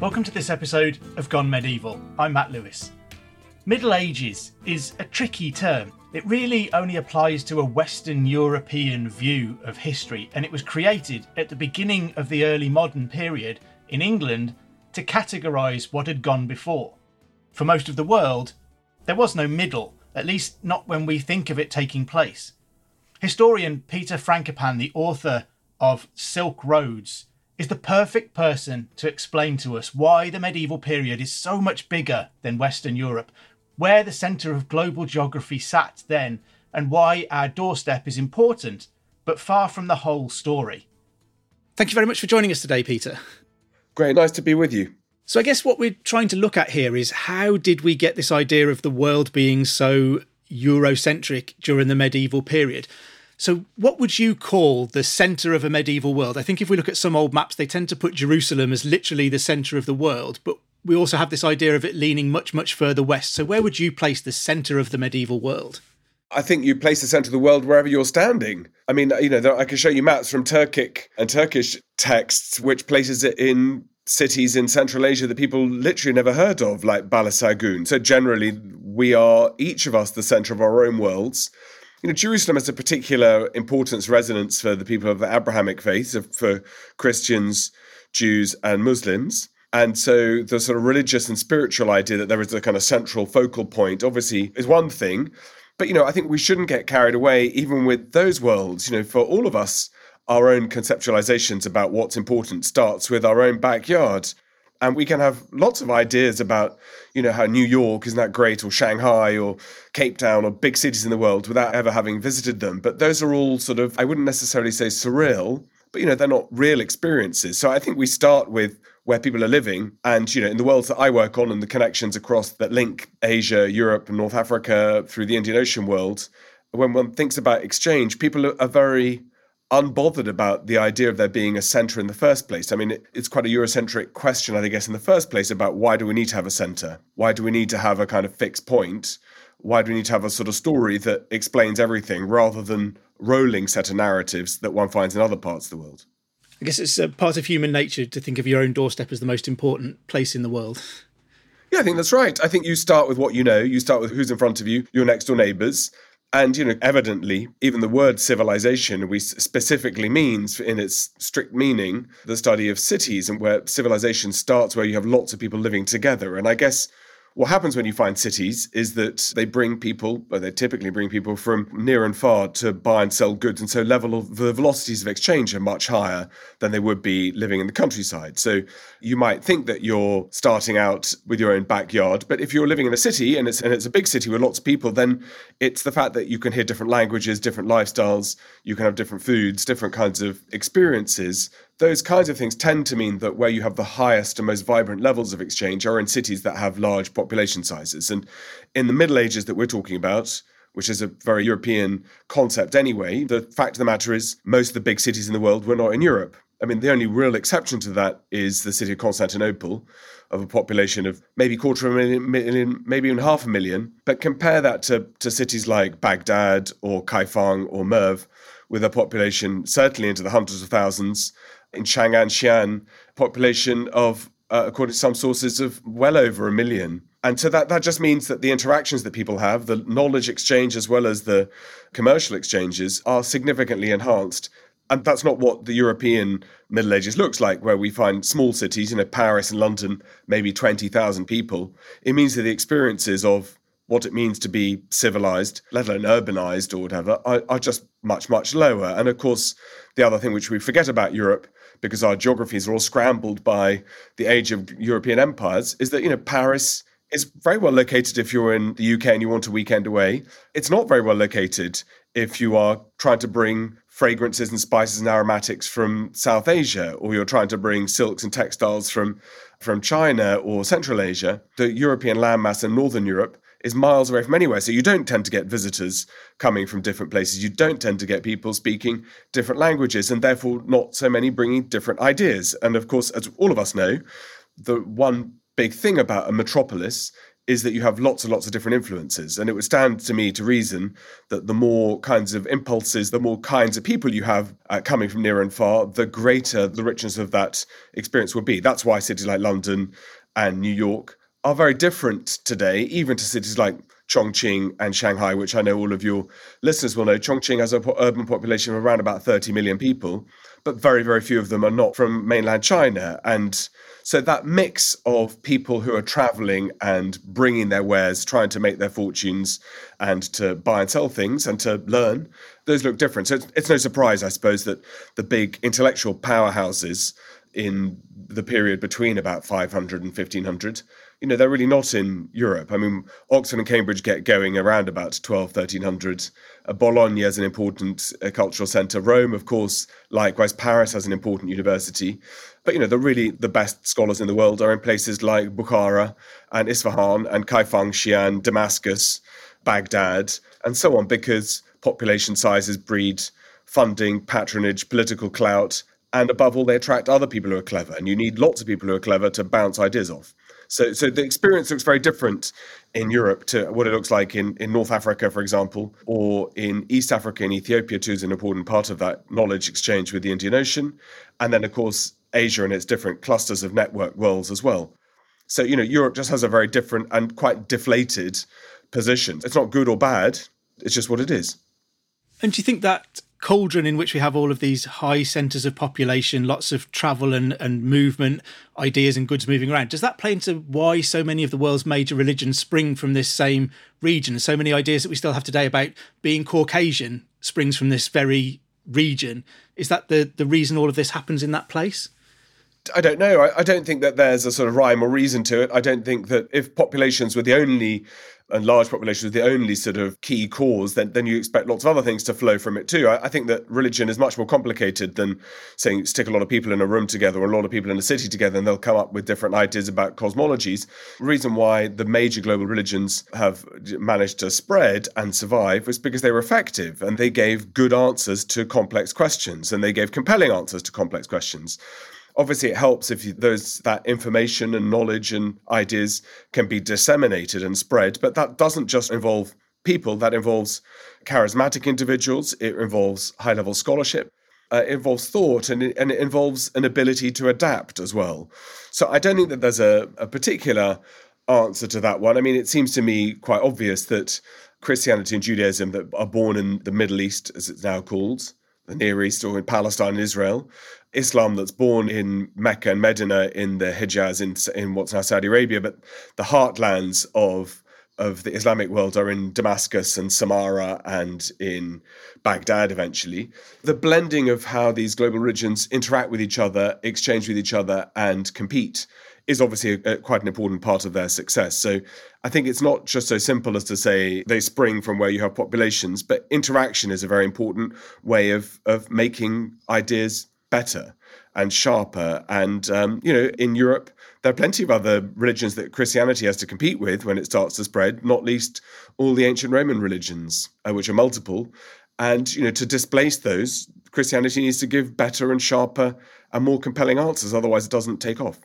Welcome to this episode of Gone Medieval. I'm Matt Lewis. Middle Ages is a tricky term. It really only applies to a Western European view of history, and it was created at the beginning of the early modern period in England to categorise what had gone before. For most of the world, there was no middle, at least not when we think of it taking place. Historian Peter Frankopan, the author of Silk Roads, is the perfect person to explain to us why the medieval period is so much bigger than Western Europe, where the centre of global geography sat then, and why our doorstep is important, but far from the whole story. Thank you very much for joining us today, Peter. Great, nice to be with you. So, I guess what we're trying to look at here is how did we get this idea of the world being so Eurocentric during the medieval period? So, what would you call the centre of a medieval world? I think if we look at some old maps, they tend to put Jerusalem as literally the centre of the world, but we also have this idea of it leaning much, much further west. So, where would you place the centre of the medieval world? I think you place the centre of the world wherever you're standing. I mean, you know, I can show you maps from Turkic and Turkish texts, which places it in cities in Central Asia that people literally never heard of, like Balasagun. So generally, we are each of us the centre of our own worlds you know, Jerusalem has a particular importance, resonance for the people of the Abrahamic faith, for Christians, Jews, and Muslims. And so the sort of religious and spiritual idea that there is a kind of central focal point, obviously, is one thing. But, you know, I think we shouldn't get carried away even with those worlds. You know, for all of us, our own conceptualizations about what's important starts with our own backyard and we can have lots of ideas about you know how new york isn't that great or shanghai or cape town or big cities in the world without ever having visited them. But those are all sort of i wouldn't necessarily say surreal but you know they're not real experiences. So i think we start with where people are living and you know in the worlds that i work on and the connections across that link asia europe and north africa through the indian ocean world when one thinks about exchange people are very unbothered about the idea of there being a center in the first place. I mean, it, it's quite a Eurocentric question, I guess, in the first place about why do we need to have a center? Why do we need to have a kind of fixed point? Why do we need to have a sort of story that explains everything rather than rolling set of narratives that one finds in other parts of the world? I guess it's a part of human nature to think of your own doorstep as the most important place in the world. Yeah, I think that's right. I think you start with what you know. You start with who's in front of you, your next door neighbors. And, you know, evidently, even the word civilization, we specifically means, in its strict meaning, the study of cities and where civilization starts, where you have lots of people living together. And I guess what happens when you find cities is that they bring people, or they typically bring people from near and far to buy and sell goods. And so level of the velocities of exchange are much higher than they would be living in the countryside. So you might think that you're starting out with your own backyard, but if you're living in a city and it's and it's a big city with lots of people, then it's the fact that you can hear different languages, different lifestyles, you can have different foods, different kinds of experiences those kinds of things tend to mean that where you have the highest and most vibrant levels of exchange are in cities that have large population sizes. And in the Middle Ages that we're talking about, which is a very European concept anyway, the fact of the matter is most of the big cities in the world were not in Europe. I mean, the only real exception to that is the city of Constantinople, of a population of maybe quarter of a million, million, maybe even half a million. But compare that to, to cities like Baghdad or Kaifeng or Merv, with a population certainly into the hundreds of thousands, in Chang'an, Xi'an, population of, uh, according to some sources, of well over a million. And so that, that just means that the interactions that people have, the knowledge exchange as well as the commercial exchanges, are significantly enhanced. And that's not what the European Middle Ages looks like, where we find small cities, you know, Paris and London, maybe 20,000 people. It means that the experiences of what it means to be civilized, let alone urbanized or whatever, are, are just much, much lower. And of course, the other thing which we forget about Europe because our geographies are all scrambled by the age of European empires, is that, you know, Paris is very well located if you're in the UK and you want a weekend away. It's not very well located if you are trying to bring fragrances and spices and aromatics from South Asia, or you're trying to bring silks and textiles from, from China or Central Asia. The European landmass in Northern Europe is miles away from anywhere. So you don't tend to get visitors coming from different places. You don't tend to get people speaking different languages, and therefore not so many bringing different ideas. And of course, as all of us know, the one big thing about a metropolis is that you have lots and lots of different influences. And it would stand to me to reason that the more kinds of impulses, the more kinds of people you have uh, coming from near and far, the greater the richness of that experience will be. That's why cities like London and New York are very different today, even to cities like Chongqing and Shanghai, which I know all of your listeners will know. Chongqing has an urban population of around about 30 million people, but very, very few of them are not from mainland China. And so that mix of people who are traveling and bringing their wares, trying to make their fortunes and to buy and sell things and to learn, those look different. So it's, it's no surprise, I suppose, that the big intellectual powerhouses in the period between about 500 and 1500 you know they're really not in europe. I mean oxford and cambridge get going around about 12 1300 uh, bologna is an important uh, cultural center rome of course likewise. Paris has an important university. But you know the really the best scholars in the world are in places like bukhara and isfahan and kaifeng xi'an damascus baghdad and so on because population sizes breed funding patronage political clout and above all they attract other people who are clever and you need lots of people who are clever to bounce ideas off so, so the experience looks very different in Europe to what it looks like in, in North Africa, for example, or in East Africa and Ethiopia, too, is an important part of that knowledge exchange with the Indian Ocean. And then, of course, Asia and its different clusters of network worlds as well. So, you know, Europe just has a very different and quite deflated position. It's not good or bad, it's just what it is. And do you think that cauldron in which we have all of these high centres of population, lots of travel and, and movement, ideas and goods moving around. Does that play into why so many of the world's major religions spring from this same region? So many ideas that we still have today about being Caucasian springs from this very region. Is that the, the reason all of this happens in that place? I don't know. I, I, don't think that there's a sort of rhyme or reason to it. I don't think that if populations were the only and large populations is the only sort of key cause, then, then you expect lots of other things to flow from it too. I, I, think that religion is much more complicated than saying stick a lot of people in a room together or a lot of people in a city together and they'll come up with different ideas about cosmologies. The reason why the major global religions have managed to spread and survive was because they were effective and they gave good answers to complex questions and they gave compelling answers to complex questions obviously it helps if those that information and knowledge and ideas can be disseminated and spread but that doesn't just involve people that involves charismatic individuals it involves high level scholarship uh, it involves thought and it, and it involves an ability to adapt as well. So i don't think that there's a, a particular answer to that one. I mean it seems to me quite obvious that christianity and judaism that are born in the middle east as it's now called the Near East or in Palestine and Israel, Islam that's born in Mecca and Medina in the Hijaz in, in what's now Saudi Arabia, but the heartlands of of the Islamic world are in Damascus and Samarra and in Baghdad eventually. The blending of how these global religions interact with each other, exchange with each other, and compete is obviously a, a, quite an important part of their success. So I think it's not just so simple as to say they spring from where you have populations, but interaction is a very important way of of making ideas better and sharper. And, um, you know, in Europe, there are plenty of other religions that Christianity has to compete with when it starts to spread, not least all the ancient Roman religions, uh, which are multiple. And, you know, to displace those, Christianity needs to give better and sharper and more compelling answers. Otherwise, it doesn't take off.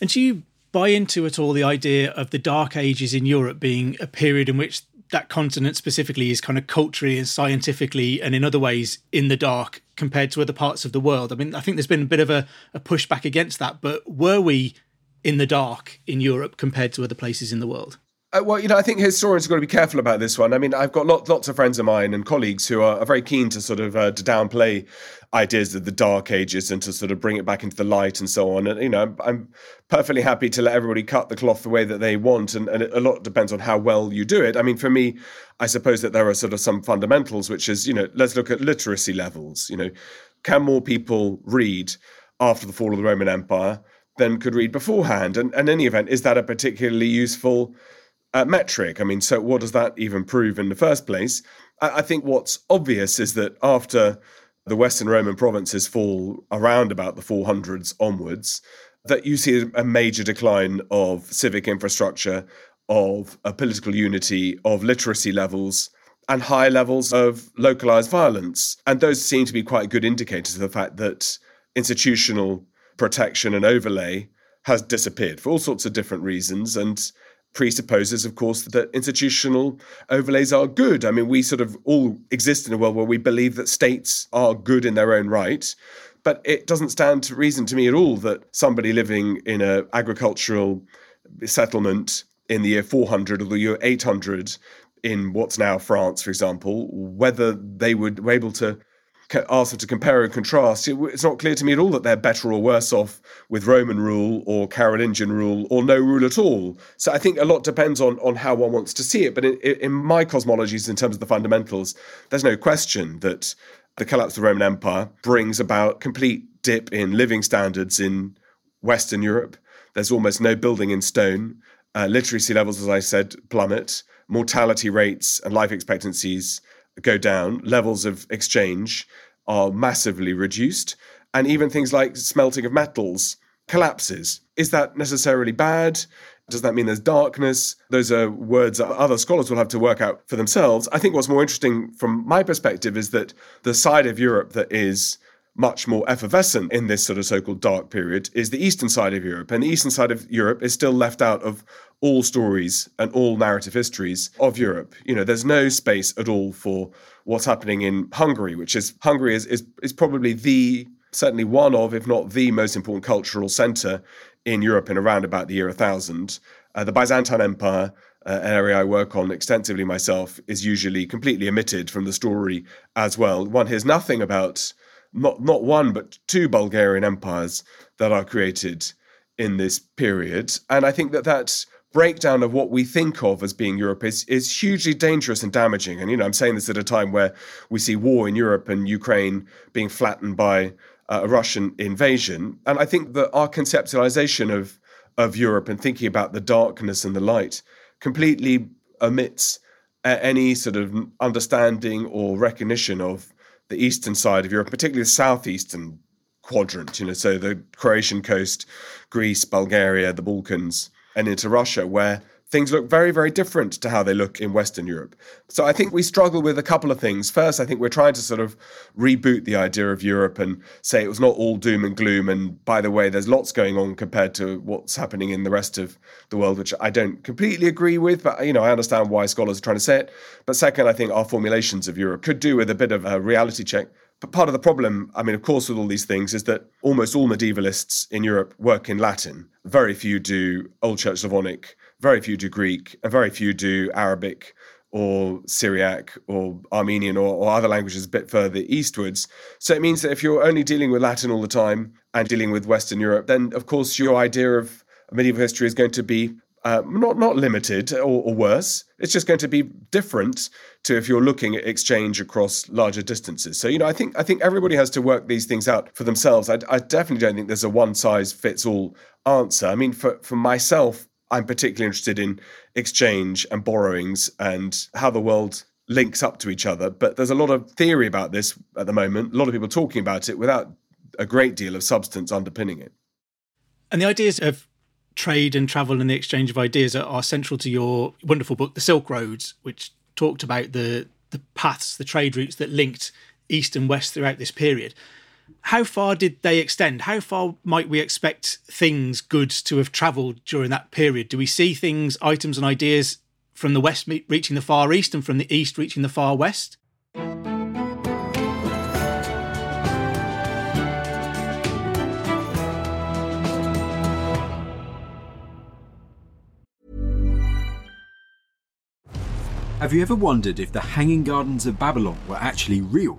And do you buy into at all the idea of the Dark Ages in Europe being a period in which that continent specifically is kind of culturally and scientifically and in other ways in the dark compared to other parts of the world. I mean, I think there's been a bit of a, a pushback against that, but were we in the dark in Europe compared to other places in the world? Uh, well, you know, I think historians have got to be careful about this one. I mean, I've got lot, lots of friends of mine and colleagues who are, are very keen to sort of uh, to downplay ideas of the dark ages and to sort of bring it back into the light and so on. And you know, I'm, perfectly happy to let everybody cut the cloth the way that they want, and, and a lot depends on how well you do it. I mean, for me, I suppose that there are sort of some fundamentals, which is you know, let's look at literacy levels. You know, can more people read after the fall of the Roman Empire than could read beforehand? And, and in any event, is that a particularly useful uh, metric. I mean, so what does that even prove in the first place? I, I think what's obvious is that after the Western Roman provinces fall around about the 400s onwards, that you see a major decline of civic infrastructure, of a political unity, of literacy levels, and high levels of localized violence. And those seem to be quite good indicators of the fact that institutional protection and overlay has disappeared for all sorts of different reasons. And presupposes, of course, that institutional overlays are good. I mean, we sort of all exist in a world where we believe that states are good in their own right. But it doesn't stand to reason to me at all that somebody living in an agricultural settlement in the year 400 or the year 800 in what's now France, for example, whether they would were able to ask them to compare and contrast, it's not clear to me at all that they're better or worse off with Roman rule or Carolingian rule or no rule at all. So I think a lot depends on on how one wants to see it. But in, in my cosmologies, in terms of the fundamentals, there's no question that the collapse of the Roman Empire brings about complete dip in living standards in Western Europe. There's almost no building in stone. Uh, literacy levels, as I said, plummet. Mortality rates and life expectancies go down. Levels of exchange are massively reduced. And even things like smelting of metals collapses. Is that necessarily bad? Does that mean there's darkness? Those are words that other scholars will have to work out for themselves. I think what's more interesting from my perspective is that the side of Europe that is much more effervescent in this sort of so-called dark period is the eastern side of Europe. And the eastern side of Europe is still left out of all stories and all narrative histories of Europe. You know, there's no space at all for what's happening in Hungary, which is Hungary is is, is probably the certainly one of, if not the most important cultural center in Europe in around about the year 1000. Uh, the Byzantine Empire, uh, an area I work on extensively myself, is usually completely omitted from the story as well. One hears nothing about not not one but two Bulgarian empires that are created in this period, and I think that that breakdown of what we think of as being Europe is is hugely dangerous and damaging. And you know, I'm saying this at a time where we see war in Europe and Ukraine being flattened by uh, a Russian invasion, and I think that our conceptualization of of Europe and thinking about the darkness and the light completely omits uh, any sort of understanding or recognition of the eastern side of Europe, particularly the southeastern quadrant, you know, so the Croatian coast, Greece, Bulgaria, the Balkans, and into Russia, where things look very, very different to how they look in Western Europe. So I think we struggle with a couple of things. First, I think we're trying to sort of reboot the idea of Europe and say it was not all doom and gloom. And by the way, there's lots going on compared to what's happening in the rest of the world, which I don't completely agree with, but you know, I understand why scholars are trying to say it. But second, I think our formulations of Europe could do with a bit of a reality check. But part of the problem, I mean, of course, with all these things is that almost all medievalists in Europe work in Latin. Very few do Old Church Slavonic very few do Greek, and very few do Arabic or Syriac or Armenian or, or, other languages a bit further eastwards. So it means that if you're only dealing with Latin all the time and dealing with Western Europe, then of course your idea of medieval history is going to be uh, not not limited or, or, worse. It's just going to be different to if you're looking at exchange across larger distances. So you know, I think I think everybody has to work these things out for themselves. I, I definitely don't think there's a one size fits all answer. I mean, for for myself, I'm particularly interested in exchange and borrowings and how the world links up to each other. But there's a lot of theory about this at the moment, a lot of people talking about it without a great deal of substance underpinning it. And the ideas of trade and travel and the exchange of ideas are, are central to your wonderful book, The Silk Roads, which talked about the the paths, the trade routes that linked east and west throughout this period how far did they extend? How far might we expect things, goods to have travelled during that period? Do we see things, items, and ideas from the west reaching the far east and from the east reaching the far west? Have you ever wondered if the Hanging Gardens of Babylon were actually real?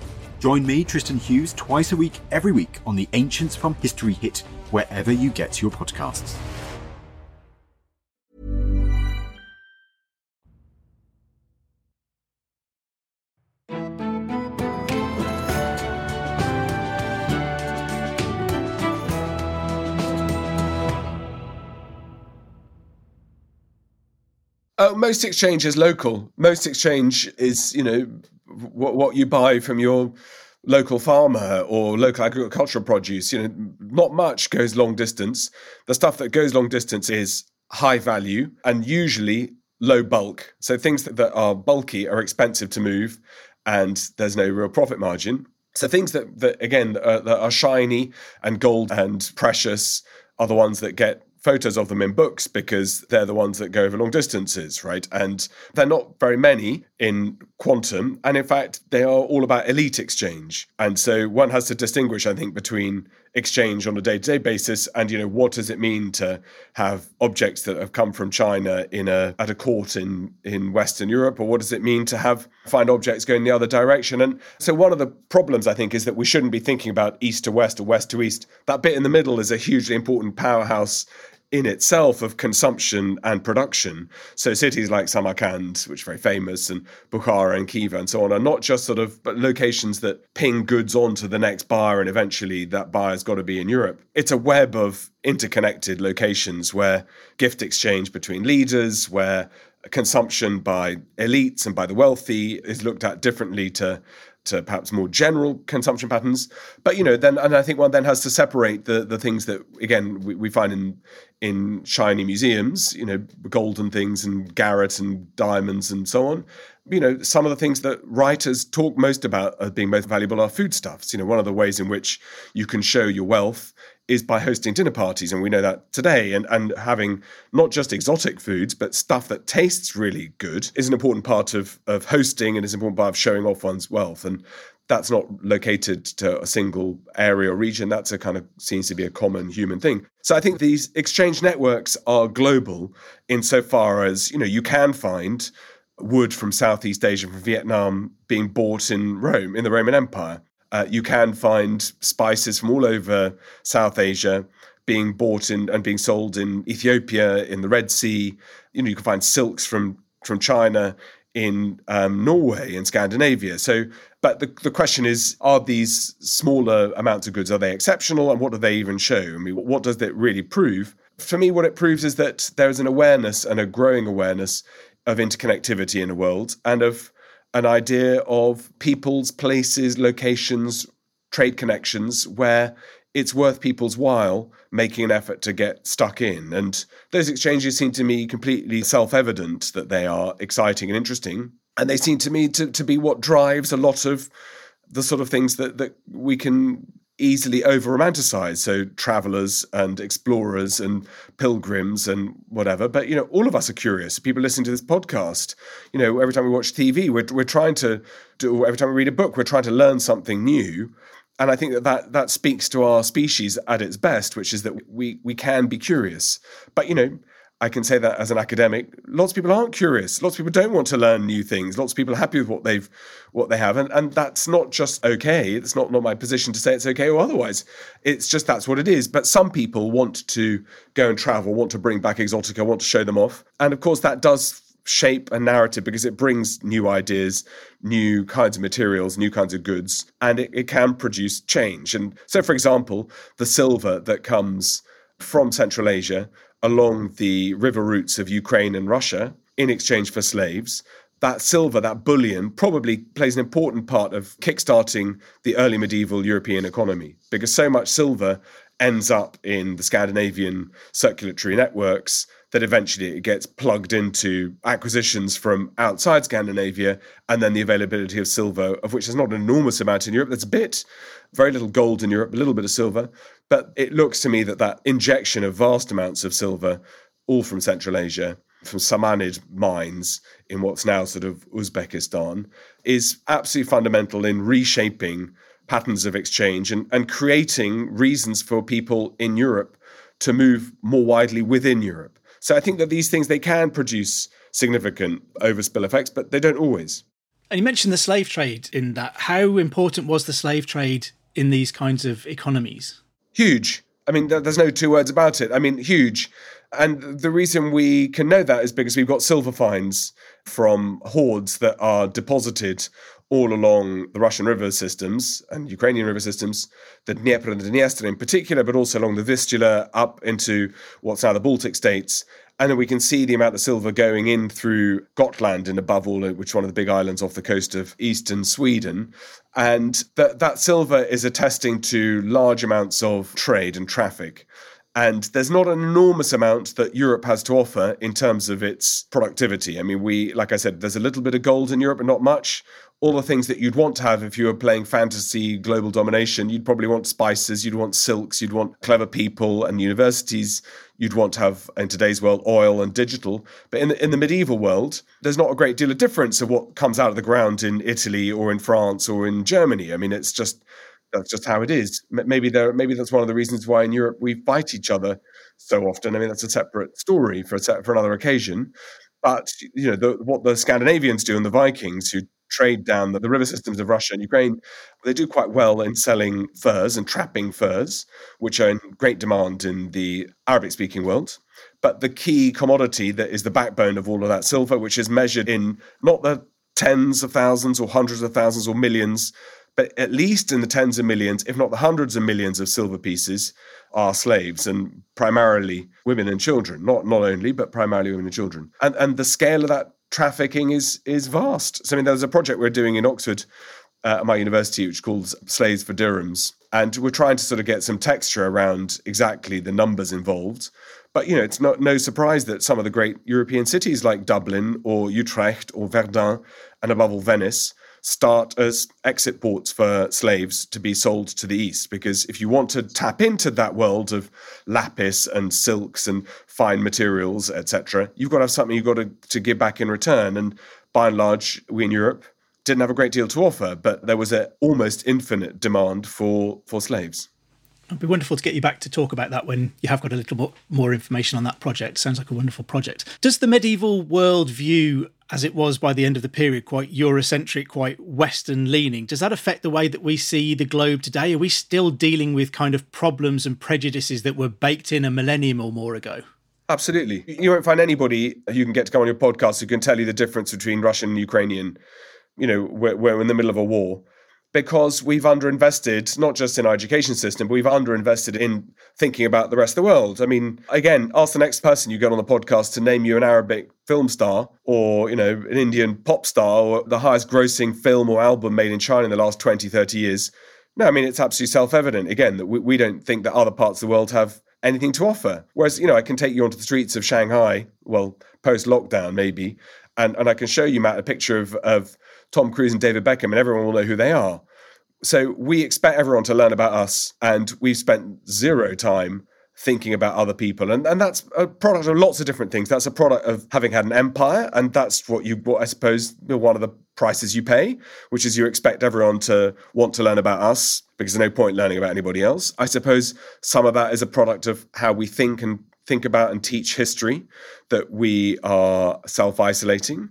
Join me, Tristan Hughes, twice a week, every week on the Ancients from History Hit, wherever you get your podcasts. Uh, most exchange is local. Most exchange is, you know, what, what you buy from your local farmer or local agricultural produce. You know, not much goes long distance. The stuff that goes long distance is high value and usually low bulk. So things that, that are bulky are expensive to move and there's no real profit margin. So things that, that again, uh, that are shiny and gold and precious are the ones that get photos of them in books because they're the ones that go over long distances, right? And they're not very many in quantum. And in fact, they are all about elite exchange. And so one has to distinguish, I think, between exchange on a day-to-day basis and you know what does it mean to have objects that have come from China in a at a court in in Western Europe or what does it mean to have find objects going the other direction and so one of the problems I think is that we shouldn't be thinking about east to west or west to east that bit in the middle is a hugely important powerhouse in itself of consumption and production. So cities like Samarkand, which are very famous, and Bukhara and Khiva and so on, are not just sort of locations that ping goods onto the next buyer and eventually that buyer's got to be in Europe. It's a web of interconnected locations where gift exchange between leaders, where consumption by elites and by the wealthy is looked at differently to to perhaps more general consumption patterns. But you know, then and I think one then has to separate the the things that again we, we find in in shiny museums, you know, golden things and garret and diamonds and so on. You know, some of the things that writers talk most about as being most valuable are foodstuffs. You know, one of the ways in which you can show your wealth is by hosting dinner parties, and we know that today. And and having not just exotic foods, but stuff that tastes really good is an important part of of hosting and is an important part of showing off one's wealth. And that's not located to a single area or region. That's a kind of seems to be a common human thing. So I think these exchange networks are global insofar as you know you can find wood from Southeast Asia, from Vietnam, being bought in Rome in the Roman Empire. Uh, you can find spices from all over South Asia being bought in and being sold in Ethiopia, in the Red Sea. You know, you can find silks from from China in um, Norway and Scandinavia. So, but the, the question is, are these smaller amounts of goods, are they exceptional? And what do they even show? I mean, what does that really prove? For me, what it proves is that there is an awareness and a growing awareness of interconnectivity in the world and of an idea of people's places, locations, trade connections where it's worth people's while making an effort to get stuck in. And those exchanges seem to me completely self evident that they are exciting and interesting. And they seem to me to, to be what drives a lot of the sort of things that, that we can easily over romanticize. So travelers and explorers and pilgrims and whatever. But you know, all of us are curious. People listening to this podcast, you know, every time we watch TV, we're we're trying to do. Every time we read a book, we're trying to learn something new. And I think that, that that speaks to our species at its best, which is that we we can be curious. But you know, I can say that as an academic, lots of people aren't curious. Lots of people don't want to learn new things. Lots of people are happy with what they've what they have. And and that's not just okay. It's not, not my position to say it's okay or otherwise. It's just that's what it is. But some people want to go and travel, want to bring back exotica, want to show them off. And of course that does shape a narrative because it brings new ideas, new kinds of materials, new kinds of goods, and it, it can produce change. And so for example, the silver that comes from Central Asia along the river routes of Ukraine and Russia in exchange for slaves. That silver, that bullion, probably plays an important part of kickstarting the early medieval European economy because so much silver ends up in the Scandinavian circulatory networks that eventually it gets plugged into acquisitions from outside Scandinavia and then the availability of silver, of which there's not an enormous amount in Europe. There's a bit, very little gold in Europe, a little bit of silver. But it looks to me that that injection of vast amounts of silver, all from Central Asia, from Samanid mines in what's now sort of Uzbekistan, is absolutely fundamental in reshaping patterns of exchange and, and creating reasons for people in Europe to move more widely within Europe. So I think that these things they can produce significant overspill effects, but they don't always. And you mentioned the slave trade in that. How important was the slave trade in these kinds of economies? Huge. I mean, there's no two words about it. I mean, huge. And the reason we can know that is because we've got silver finds from hoards that are deposited all along the Russian river systems and Ukrainian river systems, the Dnieper and the Dniester in particular, but also along the Vistula up into what's now the Baltic states. And then we can see the amount of silver going in through Gotland and above all, uh, which is one of the big islands off the coast of eastern Sweden. And that, that silver is attesting to large amounts of trade and traffic. And there's not an enormous amount that Europe has to offer in terms of its productivity. I mean, we, like I said, there's a little bit of gold in Europe, but not much all the things that you'd want to have if you were playing fantasy global domination. You'd probably want spices, you'd want silks, you'd want clever people and universities. You'd want to have in today's world oil and digital. But in the, in the medieval world, there's not a great deal of difference of what comes out of the ground in Italy or in France or in Germany. I mean, it's just that's just how it is. Maybe there, maybe that's one of the reasons why in Europe we fight each other so often. I mean, that's a separate story for a, for another occasion. But you know, the, what the Scandinavians do and the Vikings, who trade down the, the, river systems of Russia and Ukraine, they do quite well in selling furs and trapping furs, which are in great demand in the Arabic speaking world. But the key commodity that is the backbone of all of that silver, which is measured in not the tens of thousands or hundreds of thousands or millions, but at least in the tens of millions, if not the hundreds of millions of silver pieces, are slaves and primarily women and children. Not not only, but primarily women and children. And and the scale of that trafficking is is vast. So I mean, there's a project we're doing in Oxford uh, at my university, which is called Slaves for Dirhams, and we're trying to sort of get some texture around exactly the numbers involved. But you know, it's not no surprise that some of the great European cities like Dublin or Utrecht or Verdun, and above all Venice, start as exit ports for slaves to be sold to the east. Because if you want to tap into that world of lapis and silks and fine materials, etc., you've got to have something you've got to, to give back in return. And by and large, we in Europe didn't have a great deal to offer, but there was an almost infinite demand for for slaves. It'd be wonderful to get you back to talk about that when you have got a little more, more information on that project. Sounds like a wonderful project. Does the medieval world view, as it was by the end of the period, quite Eurocentric, quite Western leaning, does that affect the way that we see the globe today? Are we still dealing with kind of problems and prejudices that were baked in a millennium or more ago? Absolutely. You won't find anybody you can get to come on your podcast who can tell you the difference between Russian and Ukrainian. You know, we're, we're in the middle of a war because we've underinvested not just in our education system, but we've underinvested in thinking about the rest of the world. I mean, again, ask the next person you get on the podcast to name you an Arabic film star or, you know, an Indian pop star or the highest grossing film or album made in China in the last 20, 30 years. No, I mean, it's absolutely self evident, again, that we, we don't think that other parts of the world have anything to offer. Whereas, you know, I can take you onto the streets of Shanghai, well, post lockdown maybe, and, and I can show you, Matt, a picture of, of Tom Cruise and David Beckham, and everyone will know who they are. So we expect everyone to learn about us, and we've spent zero time thinking about other people. And, and that's a product of lots of different things. That's a product of having had an empire, and that's what you, what I suppose, one of the prices you pay, which is you expect everyone to want to learn about us because there's no point learning about anybody else. I suppose some of that is a product of how we think and think about and teach history, that we are self isolating.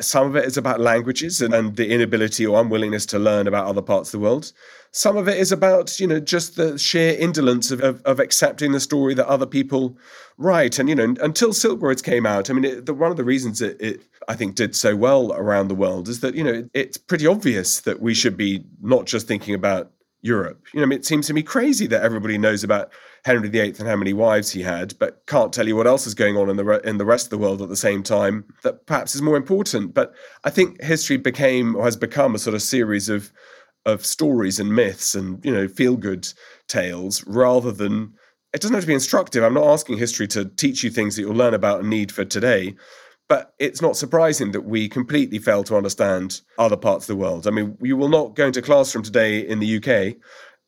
Some of it is about languages and, and, the inability or unwillingness to learn about other parts of the world. Some of it is about, you know, just the sheer indolence of, of, of accepting the story that other people write. And, you know, until Silk Roads came out, I mean, it, the, one of the reasons it, it, I think, did so well around the world is that, you know, it's pretty obvious that we should be not just thinking about Europe. You know, I mean, it seems to me crazy that everybody knows about Henry VIII and how many wives he had, but can't tell you what else is going on in the re- in the rest of the world at the same time. That perhaps is more important. But I think history became or has become a sort of series of of stories and myths and you know feel good tales rather than it doesn't have to be instructive. I'm not asking history to teach you things that you'll learn about and need for today. But it's not surprising that we completely fail to understand other parts of the world. I mean, you will not go into classroom today in the UK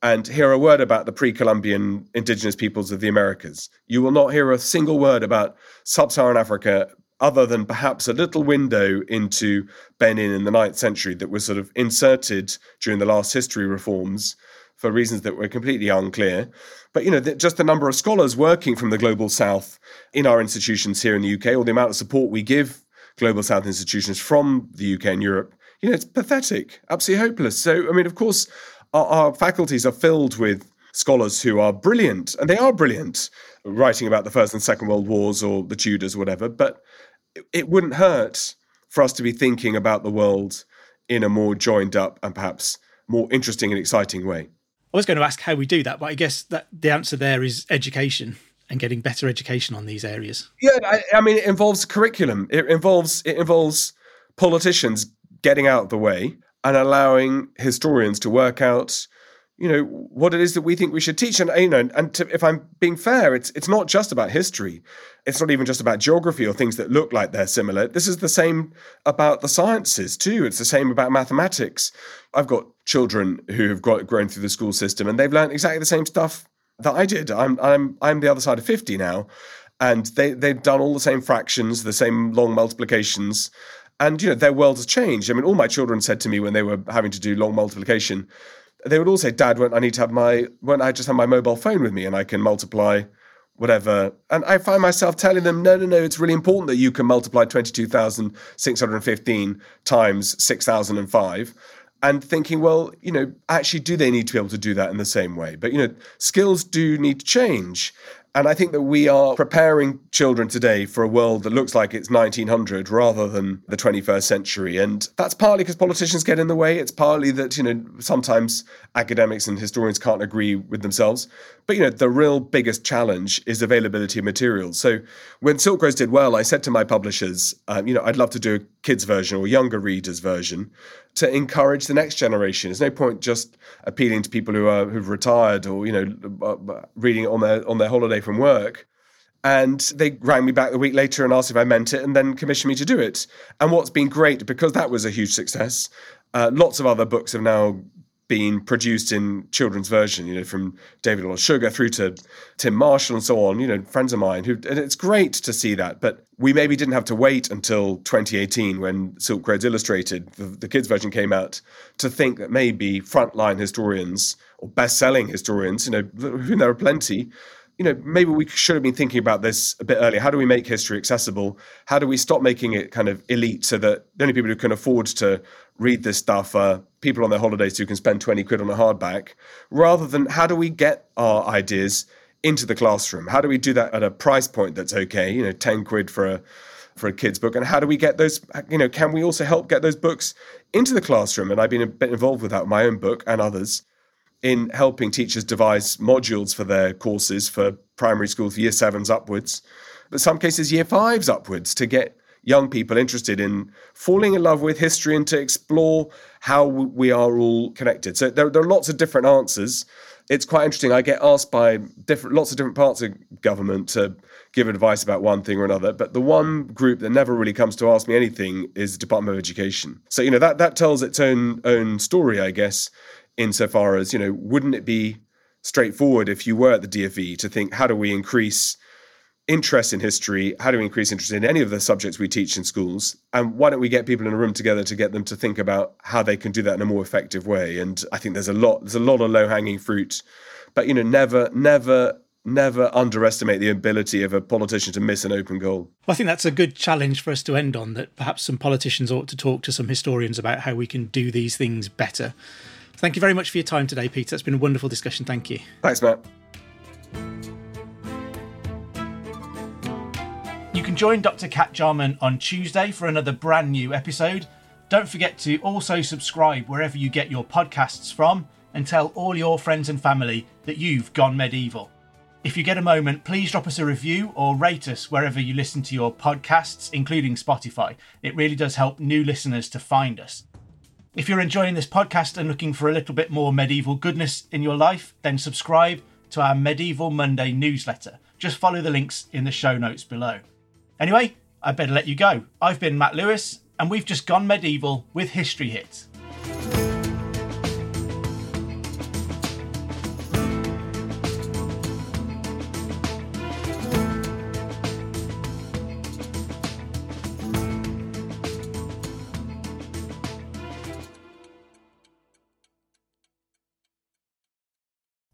and hear a word about the pre Columbian indigenous peoples of the Americas. You will not hear a single word about sub Saharan Africa other than perhaps a little window into Benin in the ninth century that was sort of inserted during the last history reforms for reasons that were completely unclear. But you know, just the number of scholars working from the global south in our institutions here in the UK, or the amount of support we give global south institutions from the UK and Europe, you know, it's pathetic, absolutely hopeless. So, I mean, of course, our, our faculties are filled with scholars who are brilliant, and they are brilliant, writing about the First and Second World Wars or the Tudors, or whatever. But it, it wouldn't hurt for us to be thinking about the world in a more joined up and perhaps more interesting and exciting way. I was going to ask how we do that, but I guess that the answer there is education and getting better education on these areas. Yeah, I, I mean, it involves curriculum. It involves it involves politicians getting out of the way and allowing historians to work out you know what it is that we think we should teach. And you know and to, if i'm being fair it's it's not just about history. It's not even just about geography or things that look like they're similar. This is the same about the sciences too. It's the same about mathematics. I've got children who have got, grown through the school system and they've learned exactly the same stuff that i did. I'm i'm i'm the other side of 50 now and they they've done all the same fractions the same long multiplications. And you know their world has changed. I mean all my children said to me when they were having to do long multiplication they would all say, "Dad, when I need to have my when I just have my mobile phone with me and I can multiply whatever." And I find myself telling them, "No, no, no, it's really important that you can multiply twenty-two thousand six hundred fifteen times six thousand and five." And thinking, well, you know, actually, do they need to be able to do that in the same way? But you know, skills do need to change, and I think that we are preparing children today for a world that looks like it's 1900 rather than the 21st century. And that's partly because politicians get in the way. It's partly that, you know, sometimes academics and historians can't agree with themselves. But, you know, the real biggest challenge is availability of materials. So when Silk Roads did well, I said to my publishers, um, you know, I'd love to do a kids version or younger readers version to encourage the next generation. There's no point just appealing to people who are who've retired or you know uh, uh, reading it on their on their holiday from work. And they rang me back the week later and asked if I meant it, and then commissioned me to do it. And what's been great because that was a huge success. Uh, lots of other books have now been produced in children's version, you know, from David Olusoga through to Tim Marshall and so on, you know, friends of mine who, and it's great to see that. But we maybe didn't have to wait until 2018 when Silk Roads Illustrated, the, the kids version came out, to think that maybe frontline historians or best selling historians, you know, there are plenty, you know, maybe we should have been thinking about this a bit earlier. How do we make history accessible? How do we stop making it kind of elite so that the only people who can afford to read this stuff are people on their holidays who can spend 20 quid on a hardback, rather than how do we get our ideas into the classroom? How do we do that at a price point that's okay? You know, 10 quid for a for a kid's book and how do we get those you know can we also help get those books into the classroom and i've been a bit involved with that my own book and others in helping teachers devise modules for their courses for primary schools year sevens upwards but some cases year fives upwards to get young people interested in falling in love with history and to explore how we are all connected. So there, there are lots of different answers. It's quite interesting. I get asked by different lots of different parts of government to give advice about one thing or another, but the one group that never really comes to ask me anything is the Department of Education. So you know that that tells its own own story, I guess, insofar as you know, wouldn't it be straightforward if you were at the DFE to think how do we increase interest in history, how do we increase interest in any of the subjects we teach in schools? And why don't we get people in a room together to get them to think about how they can do that in a more effective way? And I think there's a lot, there's a lot of low hanging fruit, but you know, never, never, never underestimate the ability of a politician to miss an open goal. Well, I think that's a good challenge for us to end on. That perhaps some politicians ought to talk to some historians about how we can do these things better. Thank you very much for your time today, Peter. It's been a wonderful discussion. Thank you. Thanks, Matt. You can join Dr. Kat Jarman on Tuesday for another brand new episode. Don't forget to also subscribe wherever you get your podcasts from and tell all your friends and family that you've gone medieval. If you get a moment, please drop us a review or rate us wherever you listen to your podcasts, including Spotify. It really does help new listeners to find us. If you're enjoying this podcast and looking for a little bit more medieval goodness in your life, then subscribe to our Medieval Monday newsletter. Just follow the links in the show notes below. Anyway, I better let you go. I've been Matt Lewis, and we've just gone medieval with History Hit.